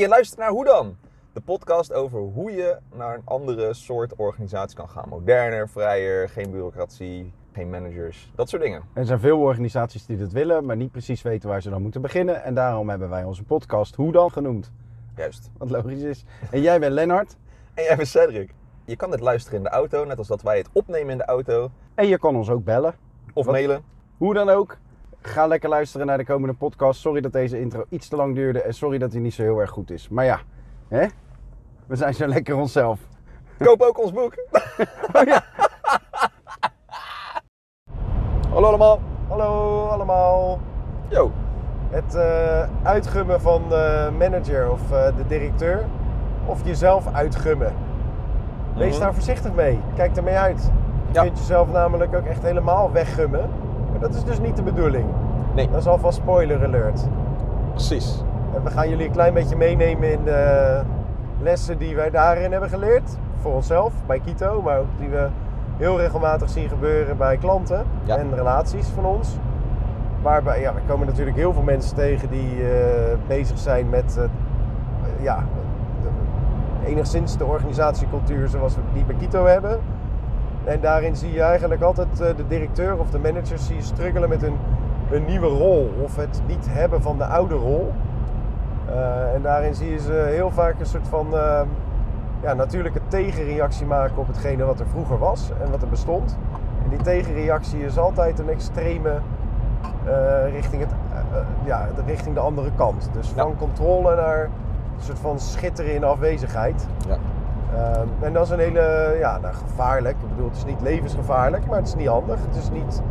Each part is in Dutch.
Je luistert naar Hoe dan? De podcast over hoe je naar een andere soort organisatie kan gaan. Moderner, vrijer, geen bureaucratie, geen managers, dat soort dingen. Er zijn veel organisaties die dat willen, maar niet precies weten waar ze dan moeten beginnen. En daarom hebben wij onze podcast Hoe dan genoemd. Juist. Wat logisch is. En jij bent Lennart. En jij bent Cedric. Je kan dit luisteren in de auto, net als dat wij het opnemen in de auto. En je kan ons ook bellen. Of Wat? mailen. Hoe dan ook. Ga lekker luisteren naar de komende podcast. Sorry dat deze intro iets te lang duurde. En sorry dat hij niet zo heel erg goed is. Maar ja, hè? we zijn zo lekker onszelf. Koop ook ons boek. Hallo allemaal. Hallo allemaal. Yo. Het eh, uitgummen van de manager of eh, de directeur. Of jezelf uitgummen. Wees Mhm. daar voorzichtig mee. Kijk ermee uit. Je Ja. kunt jezelf namelijk ook echt helemaal weggummen. Maar dat is dus niet de bedoeling. Nee, Dat is alvast spoiler alert. precies. En we gaan jullie een klein beetje meenemen in de lessen die wij daarin hebben geleerd. Voor onszelf, bij Kito. Maar ook die we heel regelmatig zien gebeuren bij klanten Ja. en relaties van ons. Waarbij, ja, we komen natuurlijk heel veel mensen tegen die eh, bezig zijn met, eh, ja, de- enigszins de organisatiecultuur zoals we die bij Kito hebben. En daarin zie je eigenlijk altijd eh, de directeur of de managers je struggelen met een, een nieuwe rol. Of het niet hebben van de oude rol. Eh, en daarin zie je ze heel vaak een soort van eh, ja, natuurlijke tegenreactie maken op hetgene wat er vroeger was en wat er bestond. En die tegenreactie is altijd een extreme eh, richting, het, eh, ja, de- richting de andere kant. Dus Ja. van controle naar een soort van schitteren in afwezigheid. Ja. Ehm, en dat is een hele, ja, nou, gevaarlijk. Ik bedoel, het is niet levensgevaarlijk, maar het is niet handig. Het is niet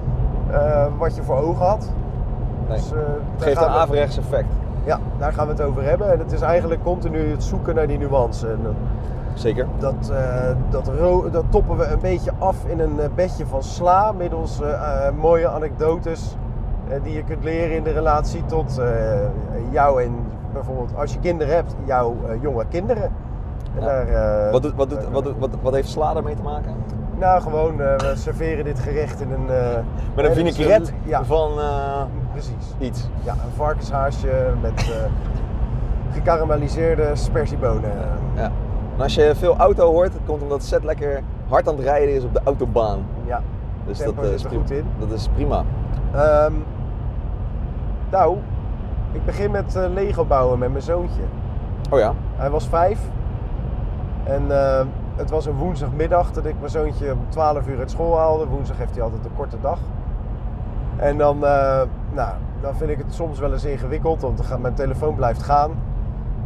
eh, wat je voor ogen had. Nee. Dus, eh, Het geeft een averechts effect. Ja, daar gaan we het over hebben. En het is eigenlijk continu het zoeken naar die nuance. En dat- Zeker. dat, eh, dat, ro- dat toppen we een beetje af in een eh, bedje van sla. Middels eh, eh, mooie anekdotes eh, die je kunt leren in de relatie tot eh, jou en bijvoorbeeld als je kinderen hebt, jouw eh, jonge kinderen. En Ja. daar, eh, Wat, doet, wat, doet, wat, doet- wat, wat heeft sla daarmee te maken? Nou, gewoon, eh, we serveren dit gerecht in een... eh, Met een eh, vinaigrette Ja, van precies. iets. Ja, een varkenshaasje met gekarameliseerde spersiebonen. Ja. En als je veel auto hoort, het komt omdat Zet lekker hard aan het rijden is op de autobaan. Ja, Dus dat, is er goed in. dat is prima. Ehm, nou, ik begin met Lego bouwen met mijn zoontje. Oh ja? Hij was vijf. En het was een woensdagmiddag dat ik mijn zoontje om 12 uur uit school haalde. Woensdag heeft hij altijd een korte dag. En dan, eh, nou, dan vind ik het soms wel eens ingewikkeld, want mijn telefoon blijft gaan.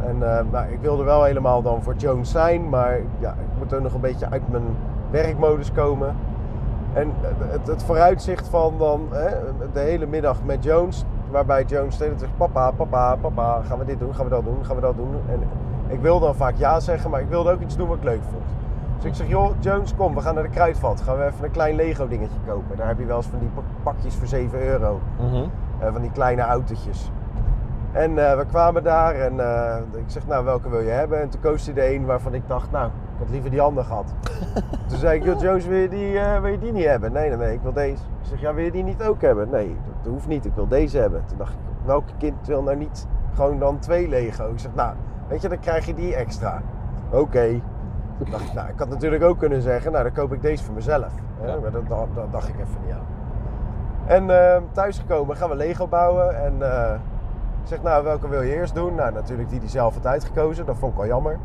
En eh, nou, ik wilde wel helemaal dan voor Jones zijn, maar ja, ik moet ook nog een beetje uit mijn werkmodus komen. En het, het vooruitzicht van dan hè, de hele middag met Jones, waarbij Jones steeds zegt: Papa, papa, papa, gaan we dit doen, gaan we dat doen, gaan we dat doen. En ik wilde dan vaak ja zeggen, maar ik wilde ook iets doen wat ik leuk vond. Dus ik zeg: Joh, Jones, kom, we gaan naar de kruidvat. Gaan we even een klein Lego dingetje kopen. Daar heb je wel eens van die pak- pakjes voor 7 euro. Mhm. Eh, van die kleine autootjes. En eh, we kwamen daar en eh, ik zeg, nou, welke wil je hebben? En toen koos hij de een waarvan ik dacht, nou, ik had liever die ander gehad. toen zei ik, joh, Jones, wil je, die, eh, wil je die niet hebben? Nee, nee, nee, ik wil deze. Ik zeg, ja, wil je die niet ook hebben? Nee, dat, hoeft niet, ik wil deze hebben. Toen dacht ik, welke kind wil nou niet gewoon dan twee Lego? Ik zeg, nou, weet je, dan krijg je die extra. Oké. Toen dacht ik, nou, ik had natuurlijk ook kunnen zeggen, nou, dan koop ik deze voor mezelf. Ja. Maar dat, dat, dat dacht ik even niet aan. En eh, thuisgekomen gaan we Lego bouwen. En eh, ik zeg, nou, welke wil je eerst doen? Nou, natuurlijk die die zelf had uitgekozen. Dat vond ik wel jammer.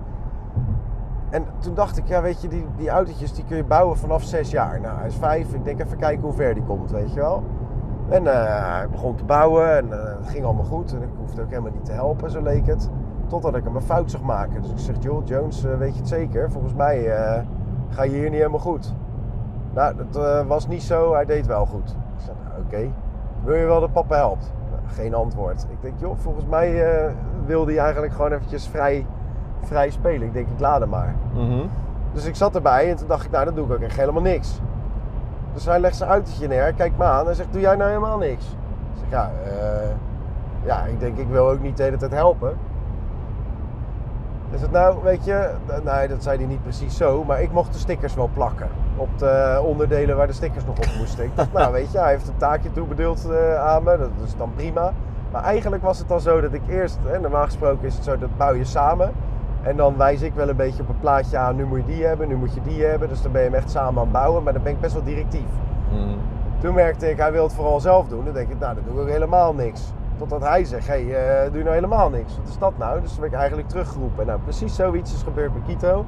En toen dacht ik, ja, weet je, die, die autootjes die kun je bouwen vanaf zes jaar. Nou, hij is vijf. Ik denk even kijken hoe ver die komt, weet je wel. En eh, hij begon te bouwen en eh, het ging allemaal goed. En ik hoefde ook helemaal niet te helpen, zo leek het. Totdat ik hem een fout zag maken. Dus ik zeg, joh, Jones, eh, weet je het zeker? Volgens mij ga je hier niet helemaal goed. Nou, dat was niet zo. Hij deed wel goed. Ik zei, nou, oké. Wil je wel dat papa helpt? Nou, geen antwoord. Ik denk, joh, volgens mij wilde hij eigenlijk gewoon eventjes vrij, vrij spelen. Ik denk, ik laat hem maar. Mhm. Dus ik zat erbij en toen dacht ik, nou, dan doe ik ook echt helemaal niks. Dus hij legt zijn autootje neer, kijkt me aan en zegt, doe jij nou helemaal niks? Ik zeg, ja, eh, ja, ik denk, ik wil ook niet de hele tijd helpen. Hij zegt, nou, weet je, nee, dat zei hij niet precies zo, maar ik mocht de stickers wel plakken. Op de onderdelen waar de stickers nog op moesten. Ik dacht, nou, weet je, hij heeft een taakje toebedeeld eh, aan me, dat is dan prima. Maar eigenlijk was het dan zo dat ik eerst, hè, normaal gesproken is het zo, dat bouw je samen. En dan wijs ik wel een beetje op een plaatje aan, nu moet je die hebben, nu moet je die hebben. Dus dan ben je hem echt samen aan het bouwen, maar dan ben ik best wel directief. Mhm. Toen merkte ik, hij wil het vooral zelf doen. Dan denk ik, nou, dan doe ik helemaal niks. Totdat hij zegt, hé, hey, eh, doe je nou helemaal niks. Wat is dat nou? Dus toen ben ik eigenlijk teruggeroepen. Nou, precies zoiets is gebeurd bij Kito.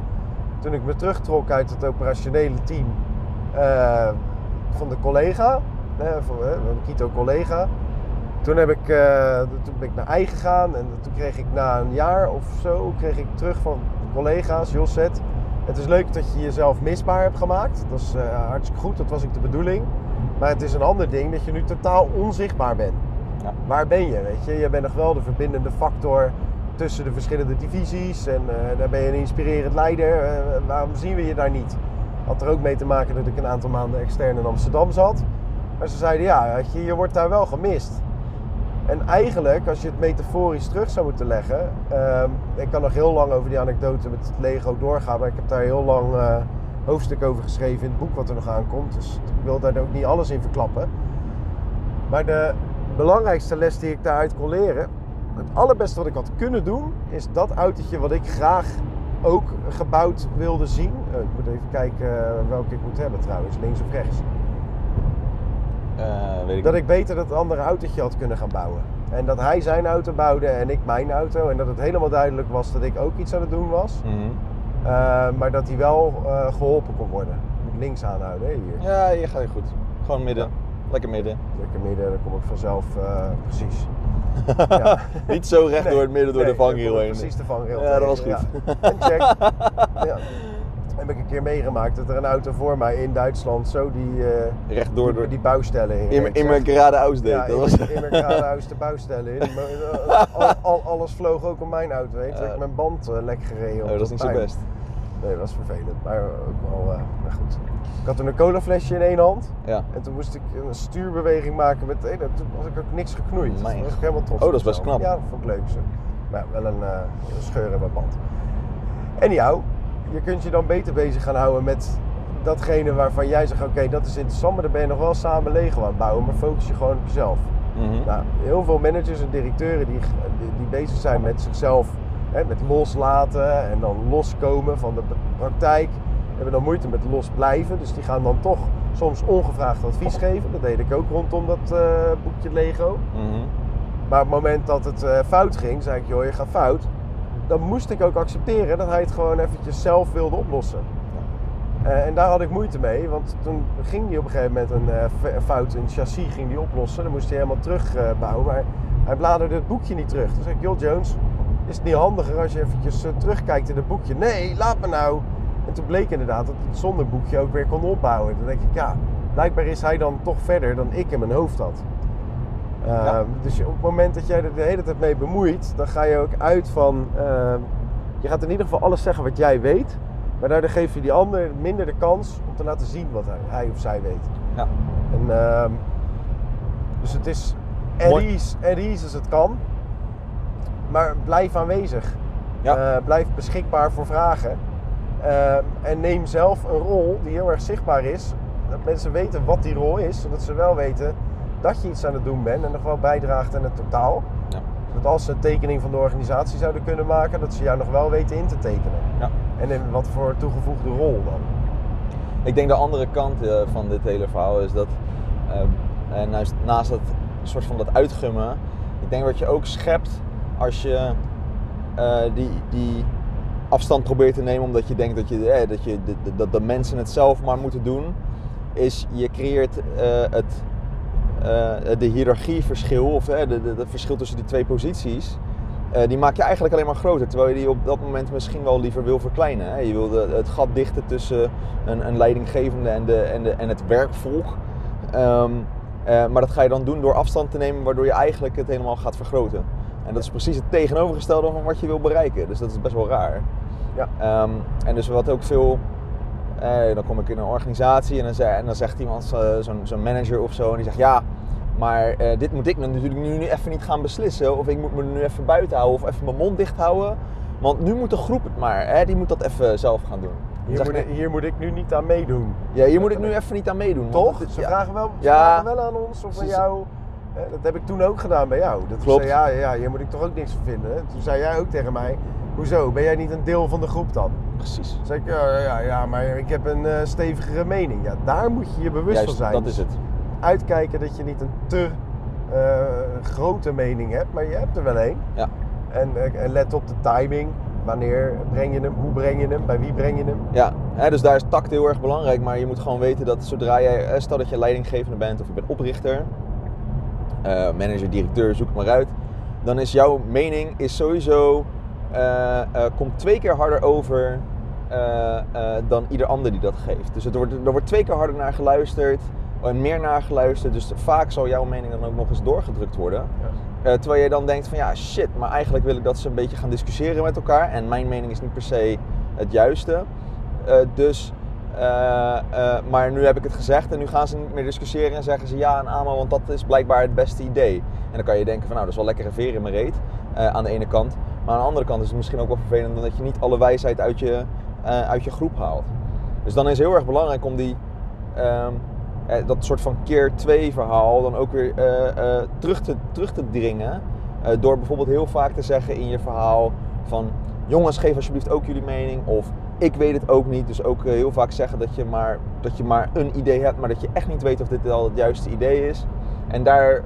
Toen ik me terugtrok uit het operationele team eh, van de collega, eh, van, van de Kito-collega. Toen, heb ik, eh, toen ben ik naar ei gegaan en toen kreeg ik na een jaar of zo kreeg ik terug van collega's, Josset. Het is leuk dat je jezelf misbaar hebt gemaakt. Dat is eh, hartstikke goed, dat was ook de bedoeling. Maar het is een ander ding dat je nu totaal onzichtbaar bent. Ja. Waar ben je? Weet je? je bent nog wel de verbindende factor tussen de verschillende divisies. En eh, daar ben je een inspirerend leider. Waarom zien we je daar niet? Had er ook mee te maken dat ik een aantal maanden extern in Amsterdam zat. Maar ze zeiden ja, je, je wordt daar wel gemist. En eigenlijk, als je het metaforisch terug zou moeten leggen. ehm, ik kan nog heel lang over die anekdote met het Lego doorgaan. Maar ik heb daar heel lang eh, hoofdstuk over geschreven in het boek wat er nog aankomt. Dus ik wil daar ook niet alles in verklappen. Maar de belangrijkste les die ik daaruit kon leren. Het allerbeste wat ik had kunnen doen. Is dat autootje wat ik graag ook gebouwd wilde zien. Eh, ik moet even kijken eh, welke ik moet hebben trouwens. Links of rechts. Eh, weet ik Dat niet. ik beter dat andere autootje had kunnen gaan bouwen. En dat hij zijn auto bouwde en ik mijn auto. En dat het helemaal duidelijk was dat ik ook iets aan het doen was. Mhm. Eh, maar dat hij wel eh, geholpen kon worden. Moet links aanhouden, hè, hier. Ja, je gaat goed. Gewoon midden. Lekker midden. Lekker midden, dan kom ik vanzelf precies. Ja. Niet zo recht Nee, door het midden door nee, de vangrail heen. Precies de vangrail Ja, dat was goed. ja. En check. ja. Heb ik een keer meegemaakt dat er een auto voor mij in Duitsland zo die, eh, Recht door, die, door. die bouwstellen in. In, in mijn deed. Ja, dat in, was... in mijn de bouwstellen in. Maar, eh, al, al- alles vloog ook op mijn auto heen. Toen heb ik mijn band eh, lek gereden. Oh, dat is niet zo best. Nee, dat was vervelend. Maar ook wel eh, maar goed. Ik had toen een colaflesje in één hand. Ja. En toen moest ik een stuurbeweging maken met... eh, toen was ik ook niks geknoeid. Mijn toen was ik helemaal trots Oh, dat is best mezelf. knap. Ja, dat vond ik leuk. Zo. Maar ja, wel een, eh, een scheur in mijn band. Anyhow, je kunt je dan beter bezig gaan houden met datgene waarvan jij zegt... Oké, dat is interessant, maar dan ben je nog wel samen Lego aan het bouwen. Maar focus je gewoon op jezelf. Mhm. Nou, heel veel managers en directeuren die, die, bezig zijn met zichzelf, hè, met loslaten en dan loskomen van de praktijk, hebben dan moeite met los blijven. Dus die gaan dan toch soms ongevraagd advies geven. Dat deed ik ook rondom dat eh, boekje Lego. Mhm. Maar op het moment dat het eh, fout ging, zei ik, joh, je gaat fout. Dan moest ik ook accepteren dat hij het gewoon eventjes zelf wilde oplossen. Eh, en daar had ik moeite mee, want toen ging hij op een gegeven moment een eh, fout in het chassis ging die oplossen. Dan moest hij helemaal terugbouwen, maar hij bladerde het boekje niet terug. Toen zei ik, joh Jones, is het niet handiger als je eventjes eh, terugkijkt in het boekje? Nee, laat me nou. En toen bleek inderdaad dat het zonder boekje ook weer kon opbouwen. Dan denk ik, ja, blijkbaar is hij dan toch verder dan ik in mijn hoofd had. Eh, Ja. Dus op het moment dat jij er de hele tijd mee bemoeit, dan ga je ook uit van. eh, je gaat in ieder geval alles zeggen wat jij weet, maar daardoor geef je die ander minder de kans om te laten zien wat hij, hij of zij weet. Ja. En, ehm, dus het is at Mooi. ease, at ease als het kan, maar blijf aanwezig. Ja. Eh, blijf beschikbaar voor vragen. Ehm, en neem zelf een rol die heel erg zichtbaar is. Dat mensen weten wat die rol is, zodat ze wel weten dat je iets aan het doen bent en nog wel bijdraagt aan het totaal. Ja. Dat als ze een tekening van de organisatie zouden kunnen maken, dat ze jou nog wel weten in te tekenen. Ja. En in wat voor toegevoegde rol dan. Ik denk de andere kant eh, van dit hele verhaal is dat, eh, en naast, naast dat soort van dat uitgummen, ik denk wat je ook schept als je eh, die, die afstand probeert te nemen omdat je denkt dat, je, eh, dat, je, dat de mensen het zelf maar moeten doen, is je creëert het, de hiërarchieverschil, of eh, het verschil tussen die twee posities. eh, die maak je eigenlijk alleen maar groter, terwijl je die op dat moment misschien wel liever wil verkleinen. Hè? Je wil de- het gat dichten tussen een, een leidinggevende en, de, en, de, en het werkvolk. Ehm, eh, maar dat ga je dan doen door afstand te nemen, waardoor je eigenlijk het helemaal gaat vergroten. En dat is precies het tegenovergestelde van wat je wil bereiken. Dus dat is best wel raar. Ja. Ehm, en dus wat ook veel. Eh, dan kom ik in een organisatie en dan, ze- en dan zegt iemand, eh, zo'n manager of zo, en die zegt ja. Maar eh, dit moet ik natuurlijk nu, nu even niet gaan beslissen. Of ik moet me nu even buiten houden of even mijn mond dicht houden. Want nu moet de groep het maar. Hè? Die moet dat even zelf gaan doen. Hier zeg moet, ik, hier moet ik nu niet aan meedoen. ja, hier moet ik nu even niet aan meedoen. Toch? Ze, ja. vragen wel, ze Ja. vragen wel aan ons of aan jou Hè, Dat heb ik toen ook gedaan bij jou. Dat Klopt. zei, ja, ja, hier moet ik toch ook niks van vinden. Toen zei jij ook tegen mij, hoezo, ben jij niet een deel van de groep dan? Precies. Zei ik, ja, ja, ja maar ik heb een eh, stevigere mening. Ja, daar moet je je bewust Juist, van zijn. dat is het. Uitkijken dat je niet een te eh, grote mening hebt, maar je hebt er wel één. Ja. En, eh, en let op de timing. Wanneer breng je hem? Hoe breng je hem? Bij wie breng je hem? Ja, hè, dus daar is tact heel erg belangrijk. Maar je moet gewoon weten dat zodra jij, stel dat je leidinggevende bent of je bent oprichter, manager, directeur, zoek het maar uit. Dan is jouw mening is sowieso, komt twee keer harder over eh, eh, dan ieder ander die dat geeft. Dus het wordt, er wordt twee keer harder naar geluisterd en meer naar geluisterd. Dus vaak zal jouw mening dan ook nog eens doorgedrukt worden. Eh, terwijl je dan denkt van ja shit, maar eigenlijk wil ik dat ze een beetje gaan discussiëren met elkaar. En mijn mening is niet per se het juiste. Eh, dus, eh, eh, maar nu heb ik het gezegd en nu gaan ze niet meer discussiëren en zeggen ze ja en amen, want dat is blijkbaar het beste idee. En dan kan je denken van nou, dat is wel lekker een veer in mijn reet eh, aan de ene kant. Maar aan de andere kant is het misschien ook wel vervelend dat je niet alle wijsheid uit je, eh, uit je groep haalt. Dus dan is het heel erg belangrijk om die, ehm, eh, dat soort van keer 2 verhaal dan ook weer eh, terug, te, terug te dringen. Door bijvoorbeeld heel vaak te zeggen in je verhaal van jongens geef alsjeblieft ook jullie mening of ik weet het ook niet. Dus ook heel vaak zeggen dat je, maar, dat je maar een idee hebt, maar dat je echt niet weet of dit wel het juiste idee is. En daar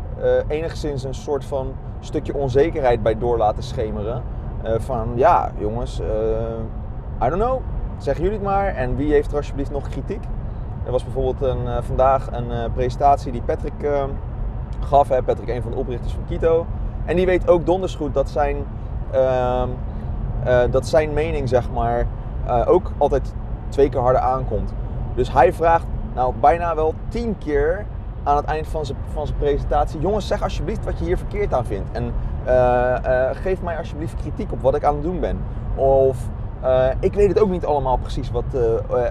enigszins een soort van stukje onzekerheid bij door laten schemeren. Eh, van ja jongens, eh, I don't know, zeggen jullie het maar. En wie heeft er alsjeblieft nog kritiek? Er was bijvoorbeeld een, eh, vandaag een presentatie die Patrick gaf. Hè. Patrick, een van de oprichters van Kito. En die weet ook donders goed dat zijn, ehm, eh, dat zijn mening, zeg maar, ook altijd twee keer harder aankomt. Dus hij vraagt nou bijna wel tien keer aan het eind van zijn, van zijn presentatie: Jongens, zeg alsjeblieft wat je hier verkeerd aan vindt. En eh, eh, geef mij alsjeblieft kritiek op wat ik aan het doen ben. Of eh, ik weet het ook niet allemaal precies wat,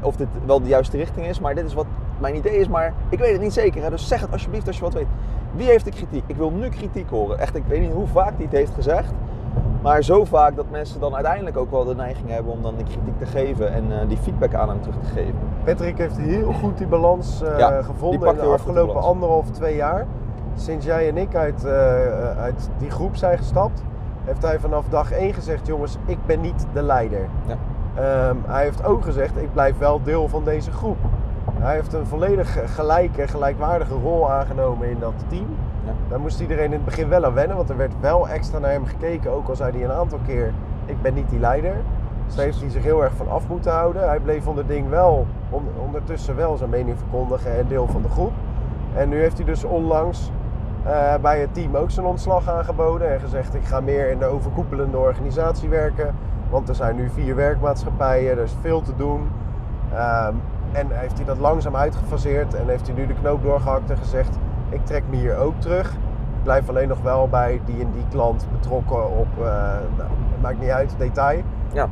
of dit wel de juiste richting is, maar dit is wat mijn idee is, maar ik weet het niet zeker. Hè? Dus zeg het alsjeblieft als je wat weet. Wie heeft de kritiek? Ik wil nu kritiek horen. Echt, ik weet niet hoe vaak hij het heeft gezegd. Maar zo vaak dat mensen dan uiteindelijk ook wel de neiging hebben om dan die kritiek te geven en eh, die feedback aan hem terug te geven. Patrick heeft heel goed die balans Ja, die gevonden in de afgelopen anderhalf, twee jaar. Sinds jij en ik uit, eh, uit die groep zijn gestapt, heeft hij vanaf dag één gezegd: jongens, ik ben niet de leider. Ja. Ehm, hij heeft ook gezegd: ik blijf wel deel van deze groep. Hij heeft een volledig gelijke, gelijkwaardige rol aangenomen in dat team. Daar moest iedereen in het begin wel aan wennen, want er werd wel extra naar hem gekeken. Ook al zei hij een aantal keer: ik ben niet die leider. Dus daar heeft hij zich heel erg van af moeten houden. Hij bleef onder ding wel, on- ondertussen wel zijn mening verkondigen en deel van de groep. En nu heeft hij dus onlangs eh, bij het team ook zijn ontslag aangeboden en gezegd: ik ga meer in de overkoepelende organisatie werken. Want er zijn nu vier werkmaatschappijen, er is veel te doen. Ehm, en heeft hij dat langzaam uitgefaseerd en heeft hij nu de knoop doorgehakt en gezegd: ik trek me hier ook terug. Ik blijf alleen nog wel bij die en die klant betrokken op, nou, het maakt niet uit, detail. Ja.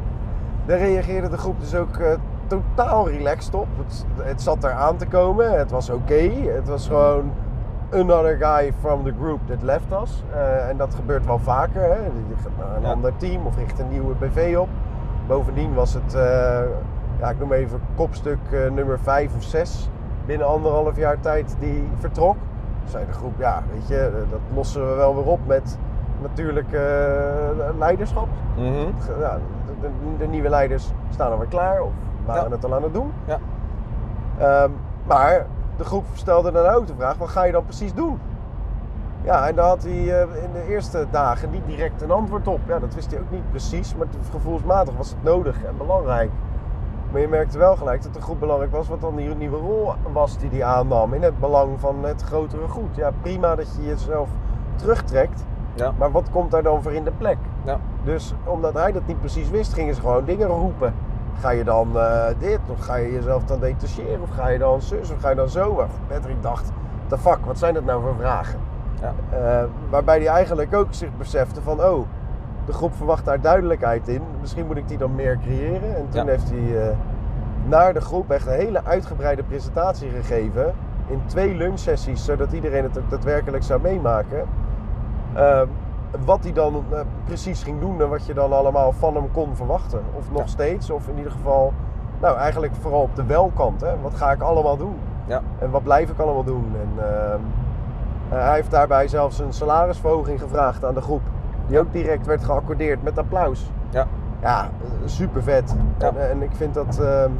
Daar reageerde de groep dus ook eh, totaal relaxed op. Het, het zat er aan te komen, het was oké. Het was gewoon another guy from the group that left us. Eh, en dat gebeurt wel vaker. Hè. Je gaat naar een Ja. ander team of richt een nieuwe BV op. Bovendien was het, ja, ik noem even kopstuk nummer 5 of 6 binnen anderhalf jaar tijd die vertrok. Zei de groep, ja, weet je, eh, dat lossen we wel weer op met natuurlijk eh, leiderschap. Mhm. Ja, de, de- de nieuwe leiders staan alweer klaar of waren Ja. het al aan het doen. Ja. Ehm, maar de groep stelde dan ook de vraag, wat ga je dan precies doen? Ja, en daar had hij eh, in de eerste dagen niet direct een antwoord op. Ja, dat wist hij ook niet precies, maar gevoelsmatig was het nodig en belangrijk. Maar je merkte wel gelijk dat de groep belangrijk was, wat dan die nieuwe rol was die hij aannam in het belang van het grotere goed. Ja, prima dat je jezelf terugtrekt, Ja. maar wat komt daar dan voor in de plek? Ja. Dus omdat hij dat niet precies wist, gingen ze gewoon dingen roepen. Ga je dan eh, dit, of ga je jezelf dan detacheren, of ga je dan zus, of ga je dan zo? Maar Patrick dacht, the fuck, wat zijn dat nou voor vragen? Ja. Eh, waarbij hij eigenlijk ook zich besefte van, oh, de groep verwacht daar duidelijkheid in. Misschien moet ik die dan meer creëren. En toen Ja. heeft hij eh, naar de groep echt een hele uitgebreide presentatie gegeven. In twee lunchsessies, zodat iedereen het ook daadwerkelijk zou meemaken. Eh, wat hij dan eh, precies ging doen en wat je dan allemaal van hem kon verwachten. Of nog Ja. steeds, of in ieder geval, nou eigenlijk vooral op de welkant. Hè? Wat ga ik allemaal doen? Ja. En wat blijf ik allemaal doen? En ehm, Eh, hij heeft daarbij zelfs een salarisverhoging gevraagd aan de groep. Die ook direct werd geaccordeerd met applaus. Ja. Ja, super vet. Ja. En, en ik vind dat ehm,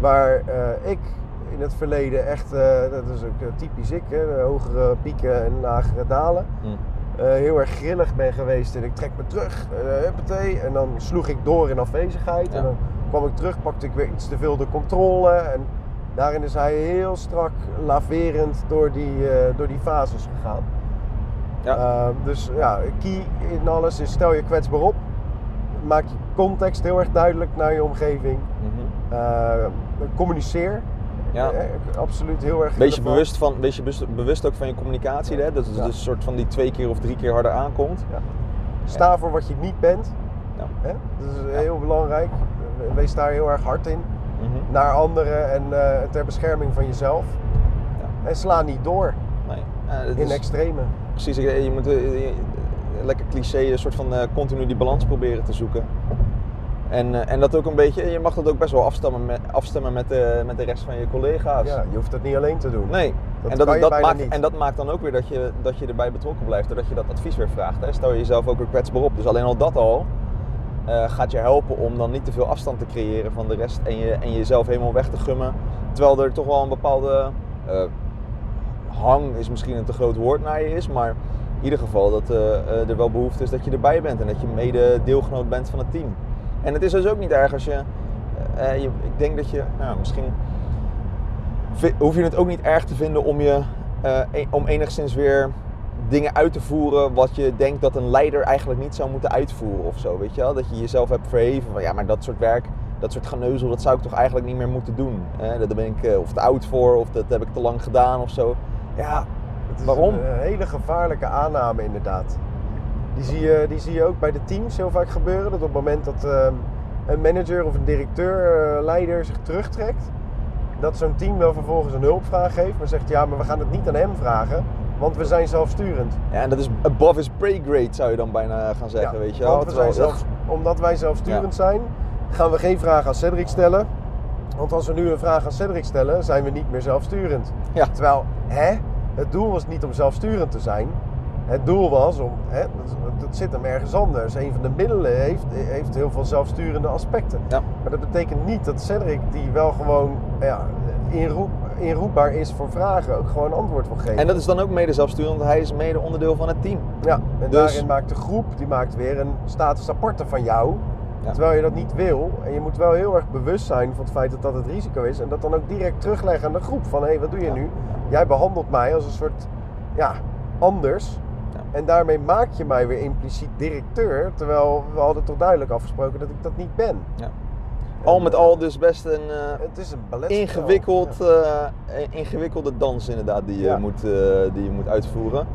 waar eh, ik in het verleden echt, eh, dat is ook eh, typisch ik, hè, hogere pieken en lagere dalen. Eh, heel erg grillig ben geweest en ik trek me terug, huppatee, en dan sloeg ik door in afwezigheid. Ja. En dan kwam ik terug, pakte ik weer iets te veel de controle. En daarin is hij heel strak laverend door die, door die fases gegaan. Ja. Eh, dus ja, key in alles is stel je kwetsbaar op. Maak je context heel erg duidelijk naar je omgeving. Mhm. Eh, communiceer. Ja. Eh, absoluut heel erg Wees je, relevant. bewust, van, wees je bewust, bewust ook van je communicatie, hè? dat het Ja. dus een soort van die twee keer of drie keer harder aankomt. Sta voor wat je niet bent. Hè? Dat is heel belangrijk. Wees daar heel erg hard in. Mhm. Naar anderen en eh, ter bescherming van jezelf. Ja. En sla niet door Nee. In is- extreme. Precies, je moet eh, je- lekker cliché, een soort van eh, continu die balans proberen te zoeken. En, eh, en dat ook een beetje, je mag dat ook best wel afstemmen met, afstemmen met, de, met de rest van je collega's. Ja, je hoeft het niet alleen te doen. Nee, Dat en, dat, dat maakt, niet. en dat maakt dan ook weer dat je, dat je erbij betrokken blijft, doordat je dat advies weer vraagt. Hè. Stel je jezelf ook weer kwetsbaar op. Dus alleen al dat al eh, gaat je helpen om dan niet te veel afstand te creëren van de rest en, je, en jezelf helemaal weg te gummen. Terwijl er toch wel een bepaalde eh, hang, is misschien een te groot woord naar je is, maar in ieder geval dat eh, eh, er wel behoefte is dat je erbij bent en dat je mede deelgenoot bent van het team. En het is dus ook niet erg als je, eh, je ik denk dat je, nou, misschien hoef je het ook niet erg te vinden om, je, e- om enigszins weer dingen uit te voeren wat je denkt dat een leider eigenlijk niet zou moeten uitvoeren of zo, weet je wel? Dat je jezelf hebt verheven van ja, maar dat soort werk, dat soort geneuzel, dat zou ik toch eigenlijk niet meer moeten doen. Daar ben ik of te oud voor of dat heb ik te lang gedaan of zo. Ja, Het is Waarom? een eh, hele gevaarlijke aanname inderdaad. Die zie, je, die zie je ook bij de teams heel vaak gebeuren. Dat op het moment dat ehm, een manager of een directeur, eh, leider zich terugtrekt, dat zo'n team wel vervolgens een hulpvraag heeft, maar zegt ja, maar we gaan het niet aan hem vragen, want we zijn zelfsturend. ja en dat is above his pay grade zou je dan bijna gaan zeggen, Ja, weet je wel? we zijn zelfs, omdat wij zelfsturend zijn, gaan we geen vraag aan Cedric stellen. Want als we nu een vraag aan Cedric stellen, zijn we niet meer zelfsturend. Ja. Terwijl, hè, het doel was niet om zelfsturend te zijn. Het doel was om, hè, dat, zit hem ergens anders. Een van de middelen heeft, heeft heel veel zelfsturende aspecten. Ja. Maar dat betekent niet dat Cedric, die wel gewoon ja, inroep, inroepbaar is voor vragen, ook gewoon antwoord wil geven. En dat is dan ook mede zelfsturend, want hij is mede onderdeel van het team. Ja, en Dus- daarin maakt de groep die maakt weer een status aparte van jou. Ja. Terwijl je dat niet wil. En je moet wel heel erg bewust zijn van het feit dat dat het risico is. En dat dan ook direct terugleggen aan de groep. Van hé, wat doe je Ja. nu? Jij behandelt mij als een soort, ja, anders. Ja. En daarmee maak je mij weer impliciet directeur. Terwijl we hadden toch duidelijk afgesproken dat ik dat niet ben. Ja. Al met al dus best een eh, Het is een ingewikkeld, eh, ingewikkelde dans inderdaad die je, moet, eh, die je moet uitvoeren.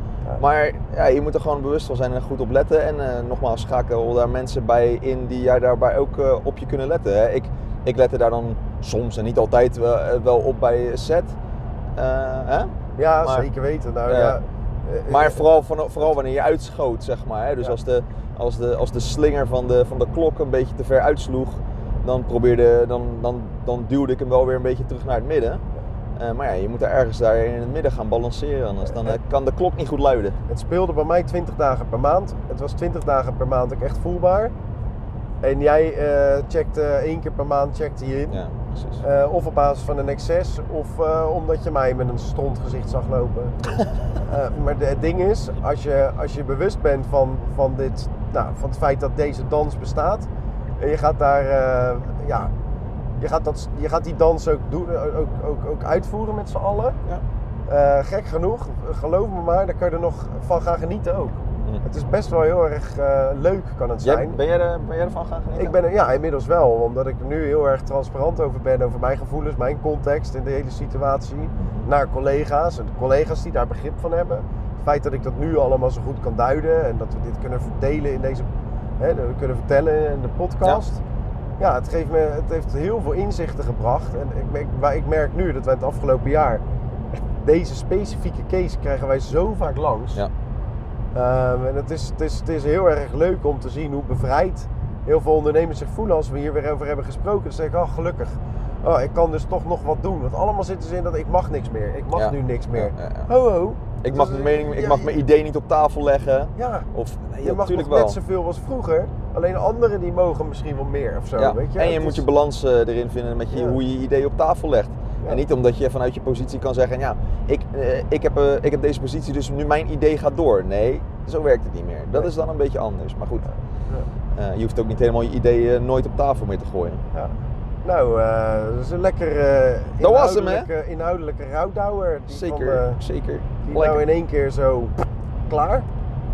Maar ja, je moet er gewoon bewust van zijn en goed op letten. En eh, nogmaals, schakel daar mensen bij in die jij daarbij ook eh, op je kunnen letten. Hè. Ik, ik let er daar dan soms en niet altijd wel, eh, wel op bij set. Hè? Ja, Maar- zeker weten. Nou, Ja. Maar vooral, vooral wanneer je uitschoot, zeg maar. Hè? Dus Ja. als, de, als, de, als de slinger van de, van de klok een beetje te ver uitsloeg, dan, probeerde, dan, dan, dan duwde ik hem wel weer een beetje terug naar het midden. Eh, maar ja, je moet er ergens daar in het midden gaan balanceren, anders dan eh, kan de klok niet goed luiden. Het speelde bij mij 20 dagen per maand. Het was 20 dagen per maand ook echt voelbaar. En jij eh checkte één keer per maand checkte je in. Ja, precies. Of op basis van een excess, of omdat je mij met een stront gezicht zag lopen. Maar de- het ding is, als je, als je bewust bent van, van, dit, nou, van het feit dat deze dans bestaat, en je gaat daar, ja, je gaat, dat, je gaat die dans ook, doen, ook, ook, ook uitvoeren met z'n allen. Ja. Eh, gek genoeg, geloof me maar, daar kan je er nog van gaan genieten ook. Het is best wel heel erg eh, leuk, kan het Jij, zijn. ben, jij er, ben jij ervan gaan genieten? Ik ben er, ja, inmiddels wel, omdat ik er nu heel erg transparant over ben, over mijn gevoelens, mijn context in de hele situatie, naar collega's en collega's die daar begrip van hebben. Het feit dat ik dat nu allemaal zo goed kan duiden en dat we dit kunnen verdelen in deze, hè, dat we kunnen vertellen in de podcast. Ja, het, geeft me, het heeft heel veel inzichten gebracht. En ik, merk- maar ik merk nu dat wij het afgelopen jaar, deze specifieke case krijgen wij zo vaak langs. Ja. Ehm, en het is, het, is, het is heel erg leuk om te zien hoe bevrijd heel veel ondernemers zich voelen als we hier weer over hebben gesproken. Dan zeg ik, oh gelukkig. oh, ik kan dus toch nog wat doen. Want allemaal zitten ze in dat ik mag niks meer. Ik mag Ja. nu niks meer. Ja, ja, ja. Ho, ho. Ik mag, Dus, mijn mening, ik ja, mag mijn idee niet op tafel leggen. Ja, Of, nee, je ja, mag natuurlijk nog wel. net zoveel als vroeger. Alleen anderen die mogen misschien wel meer of zo, Ja, weet je. En je Het moet is- je balans eh, erin vinden met je, Ja. hoe je je idee op tafel legt. Ja. En niet omdat je vanuit je positie kan zeggen, ja, ik, eh, ik, heb, eh, ik heb deze positie, dus nu mijn idee gaat door. Nee, zo werkt het niet meer. Dat Nee. is dan een beetje anders. Maar goed, Ja. je hoeft ook niet helemaal je ideeën nooit op tafel meer te gooien. Ja. Nou, dat is een lekker hem, hè? inhoudelijke, inhoudelijke rouwdouwer. Die Zeker, Van, zeker. die Lekker. nou in één keer zo klaar.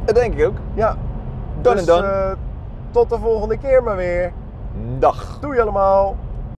Dat denk ik ook. Ja. Dus, and done. Tot de volgende keer maar weer. Dag. Doei allemaal.